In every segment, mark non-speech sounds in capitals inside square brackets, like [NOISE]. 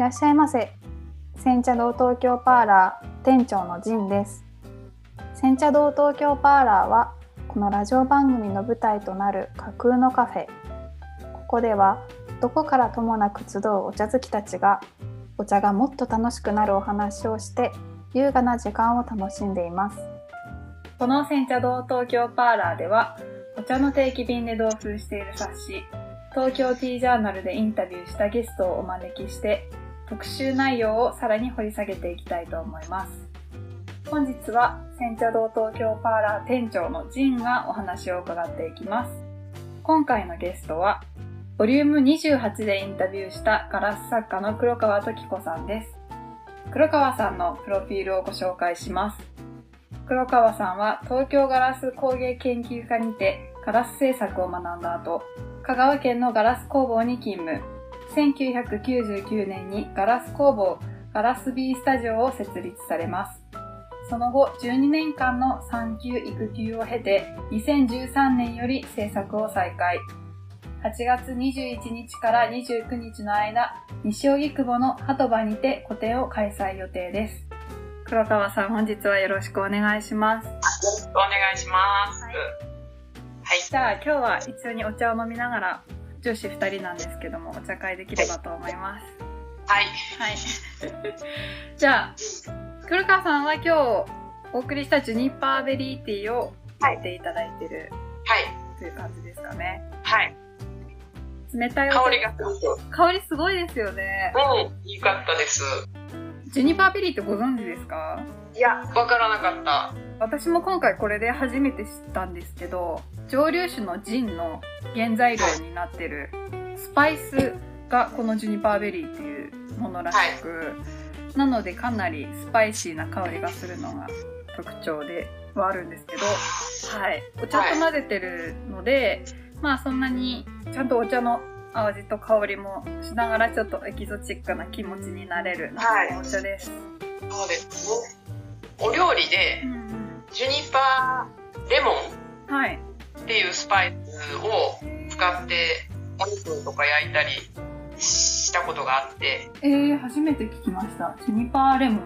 らっしゃいませ。煎茶堂東京パーラー店長のジンです。煎茶堂東京パーラーはこのラジオ番組の舞台となる架空のカフェ。ここではどこからともなく集うお茶好きたちがお茶がもっと楽しくなるお話をして優雅な時間を楽しんでいます。この煎茶堂東京パーラーではお茶の定期便で同封している冊子東京ティージャーナルでインタビューしたゲストをお招きして特集内容をさらに掘り下げていきたいと思います。本日は煎茶堂東京パーラー店長のジンがお話を伺っていきます。今回のゲストはボリューム28でインタビューしたガラス作家の黒川時子さんです。黒川さんのプロフィールをご紹介します。黒川さんは東京ガラス工芸研究科にてガラス製作を学んだ後、香川県のガラス工房に勤務。1999年にガラス工房ガラス B スタジオを設立されます。その後12年間の産休育休を経て2013年より制作を再開。8月21日から29日の間、西荻窪の鳩場にて個展を開催予定です。黒川さん、本日はよろしくお願いします。よろしくお願いします。はいはい。じゃあ今日は一緒にお茶を飲みながら女子2人なんですけどもお茶会できればと思います。はい。はい。じゃあ黒川さんは今日お送りしたジュニパーベリーティーを入れていただいてるはい。という感じですかね。はい。冷たい香りが。香りすごいですよね。うん。いいかったです。ジュニパーベリーってご存知ですか？いや、わからなかった。私も今回これで初めて知ったんですけど蒸留酒のジンの原材料になってるスパイスがこのジュニパーベリーっていうものらしく、なのでかなりスパイシーな香りがするのが特徴ではあるんですけど、はい、お茶と混ぜてるので、まあそんなにちゃんとお茶の味と香りもしながらちょっとエキゾチックな気持ちになれるはいお茶です。そうですね。お料理でジュニパーレモンはい。っていうスパイスを使ってお肉とか焼いたりしたことがあって、えー、初めて聞きました。ジュニパーレモン。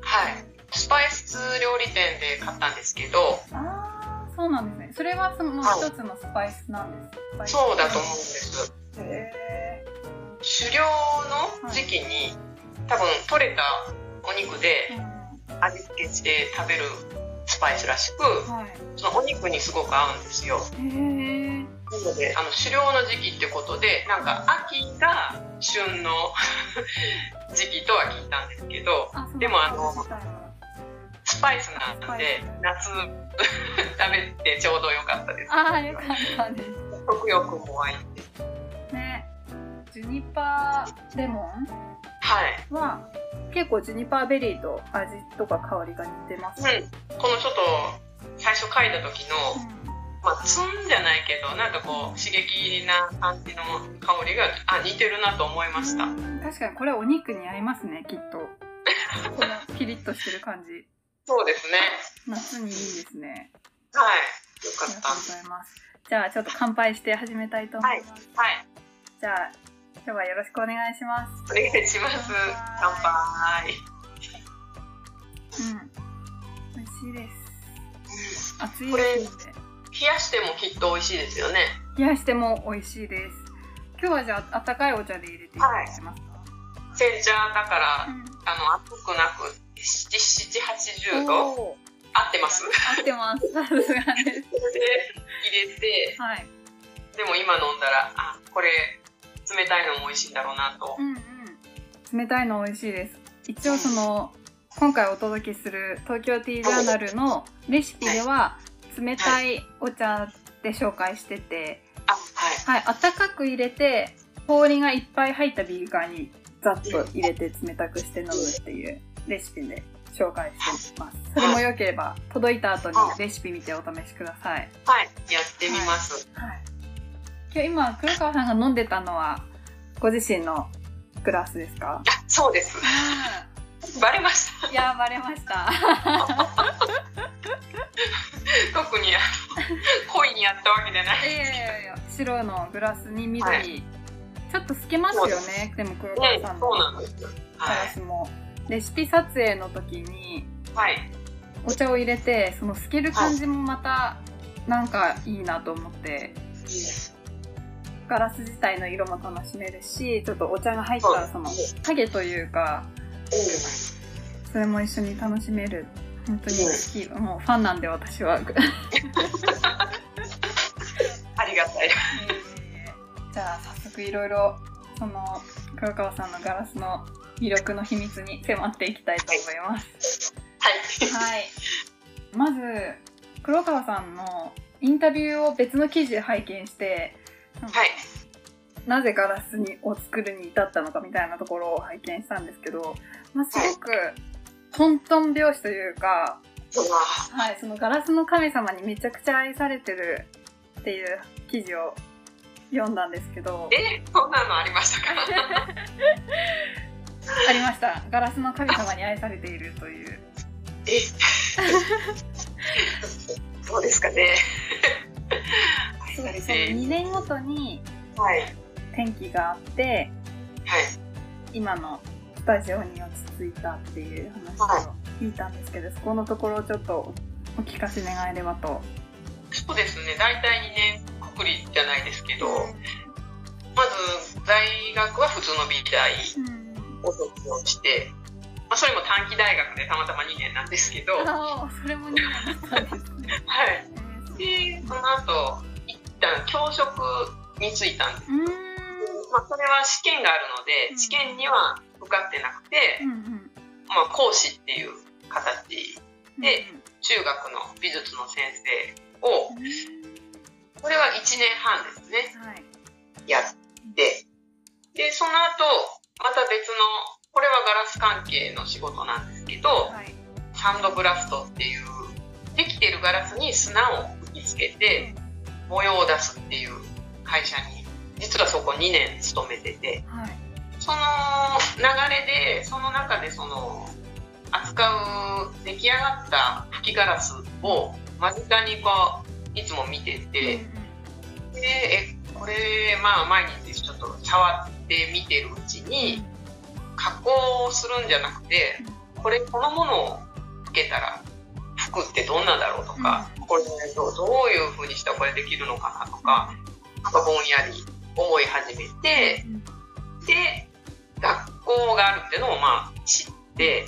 はい。スパイス料理店で買ったんですけど、ああ、そうなんですね。それはそのはい一つのスパイスなんです。そうだと思うんです。へ狩猟の時期に多分取れたお肉で味付けして食べるスパイスらしく、はい。そのお肉にすごく合うんですよ。なので、あの、狩猟の時期ってことで、なんか秋が旬の [LAUGHS] 時期とは聞いたんですけど、でもあのスパイスなんで、夏 [LAUGHS] 食べてちょうどよかったです。ああ、よかったで食欲も湧いて。ジュニパーレモはい。ンは結構ジュニパーベリーと味とか香りが似てます。うん。このちょっと、最初嗅いだ時の、まあ、ツンじゃないけど、なんかこう、刺激な感じの香りが、あ、似てるなと思いました。うん確かにこれお肉に合いますね、きっと。このピリッとしてる感じ。[LAUGHS] そうですね。夏にいいですね。はい。よかっありがとうございます。じゃあちょっと乾杯して始めたいと思います。た。はい。じゃあ今日はよろしくお願いします。お願いします。乾杯。うん。美味しいです。暑いこれです。冷やしてもきっと美味しいですよね。冷やしても美味しいです。今日はじゃあ温かいお茶で入れていただけますか、煎茶だから、うんあの、熱くなく、7、80度？おー合ってます？合ってます。さすがです。で、入れて、はい。でも今飲んだら、あ、これ、冷たいのも美味しいんだろうなとう。んうん。冷たいの美味しいです。一応その、今回お届けする東京ティージャーナルのレシピでは、冷たいお茶で紹介してて、あ、はい。はい、温かく入れて、氷がいっぱい入ったビーカーにざっと入れて冷たくして飲むっていうレシピで紹介してます。それも良ければ、届いた後にレシピ見てお試しください。はい。やってみます。はい。今日今、黒川さんが飲んでたのは、ご自身のグラスですか？あ、そうです。バレました。いや、バレました。[LAUGHS] 特に、恋にやったわけじゃない。いやいやいや、白のグラスに緑、はいちょっと透けますよね。でも黒川さんのそうなんですよ。ガはい。レシピ撮影の時にはい。お茶を入れて、その透ける感じもまたなんかいいなと思って、いいです。ガラス自体の色も楽しめるし、ちょっとお茶が入ったその影というか、それも一緒に楽しめる。本当に好き。もうファンなんで私は。ありがたい。じゃあ早速いろいろその黒川さんのガラスの魅力の秘密に迫っていきたいと思います。はい。はい。まず黒川さんのインタビューを別の記事で拝見して、はい。なぜガラスにを作るに至ったのかみたいなところを拝見したんですけど、まあ、すごくトントン拍子というか、はい、そのガラスの神様にめちゃくちゃ愛されてるっていう記事を読んだんですけど、え、そんなのありましたか？[LAUGHS] ありました。ガラスの神様に愛されているという。え？[LAUGHS] そうですかね。そう愛されそのて2年ごとにはい。転機があって、はい。今のスタジオに落ち着いたっていう話を聞いたんですけど、そこのところをちょっとお聞かせ願えればと。そうですね。大体2年くくりじゃないですけど、まず在学は普通の美大うん。を卒業して、まあ、それも短期大学でたまたま2年なんですけど、はい。ああ、それも2年だったんですね。[LAUGHS] で、その後、一旦教職に就いたんです。うん。まあ、それは試験があるのでう、ん試験には受かってなくてう、んまあ、講師っていう形うん。で中学の美術の先生を、これは1年半ですね、はい。やって、で、その後、また別の、これはガラス関係の仕事なんですけど、はい。サンドブラストっていう、できてるガラスに砂を吹きつけて、模様を出すっていう会社に、実はそこ2年勤めてて、はい。その流れで、その中でその、扱う出来上がった吹きガラスを間近にこう、いつも見てて、で、え、これ、まあ毎日ちょっと触って見てるうちに、加工するんじゃなくて、これこのものを吹けたら、服ってどんなだろうとか、これどうどういう風にしたらこれできるのかなとか、なんかぼんやり思い始めて、で、学校があるっていうのをまあ知って、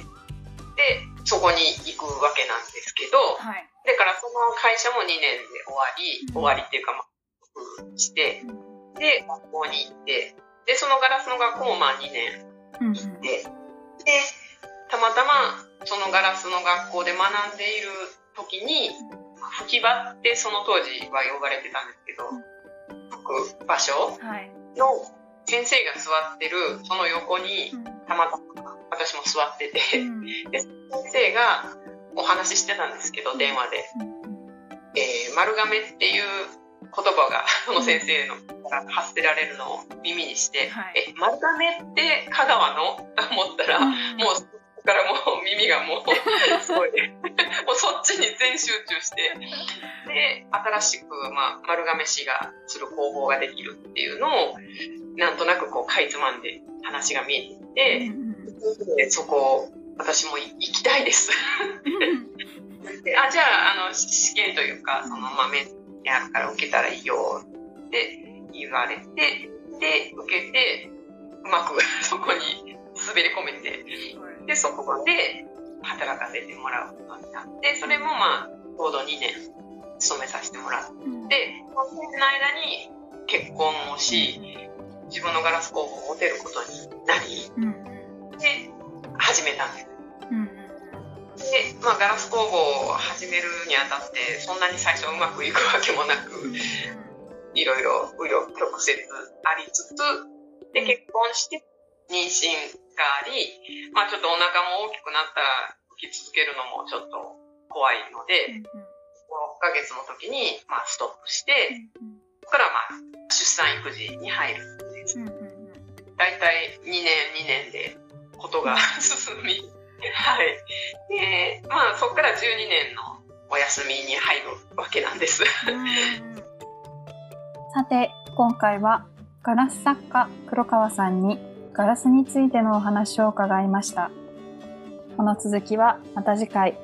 で、そこに行くわけなんですけど、はい。だからその会社も2年で終わり、うん終わりっていうかまあ、して、で、学校に行って、で、そのガラスの学校もまあ2年うん。で、で、たまたまそのガラスの学校で学んでいる時に、吹き場ってその当時は呼ばれてたんですけど、吹く場所。の先生が座ってるその横にたまたま私も座ってて、で先生がお話ししてたんですけど、電話で。えー丸亀っていう言葉がその先生のから発せられるのを耳にして、はいえ、丸亀って香川のと思ったら、もうそこからもう耳がもうすごい、そっちに全集中して、で、新しく、まあ、丸亀市がする工房ができるっていうのを、なんとなくこう、かいつまんで話が見えてきて、でそこ、私も行きたいです。[LAUGHS] であ、じゃあ、あの、試験というか、その、まあ、面にあるから受けたらいいよって言われて、で、受けて、うまくそこに滑り込めて、で、そこで働かせてもらうことになって、それもまあ、ちょうど2年勤めさせてもらって、その2年の間に結婚をし、自分のガラス工房を持てることになり、で、始めたんです。で、まあ、ガラス工房を始めるにあたって、そんなに最初うまくいくわけもなく、いろいろ紆余曲折ありつつ、で、結婚して、妊娠があり、まあ、ちょっとお腹も大きくなったら、吹き続けるのもちょっと怖いので、6ヶ月の時に、まあ、ストップして、そこからまあ、出産育児に入るんです。大体2年、2年でことが [LAUGHS] 進み、はい。で、まあ、そこから12年のお休みに入るわけなんです。さて、今回はガラス作家黒川さんにガラスについてのお話を伺いました。この続きはまた次回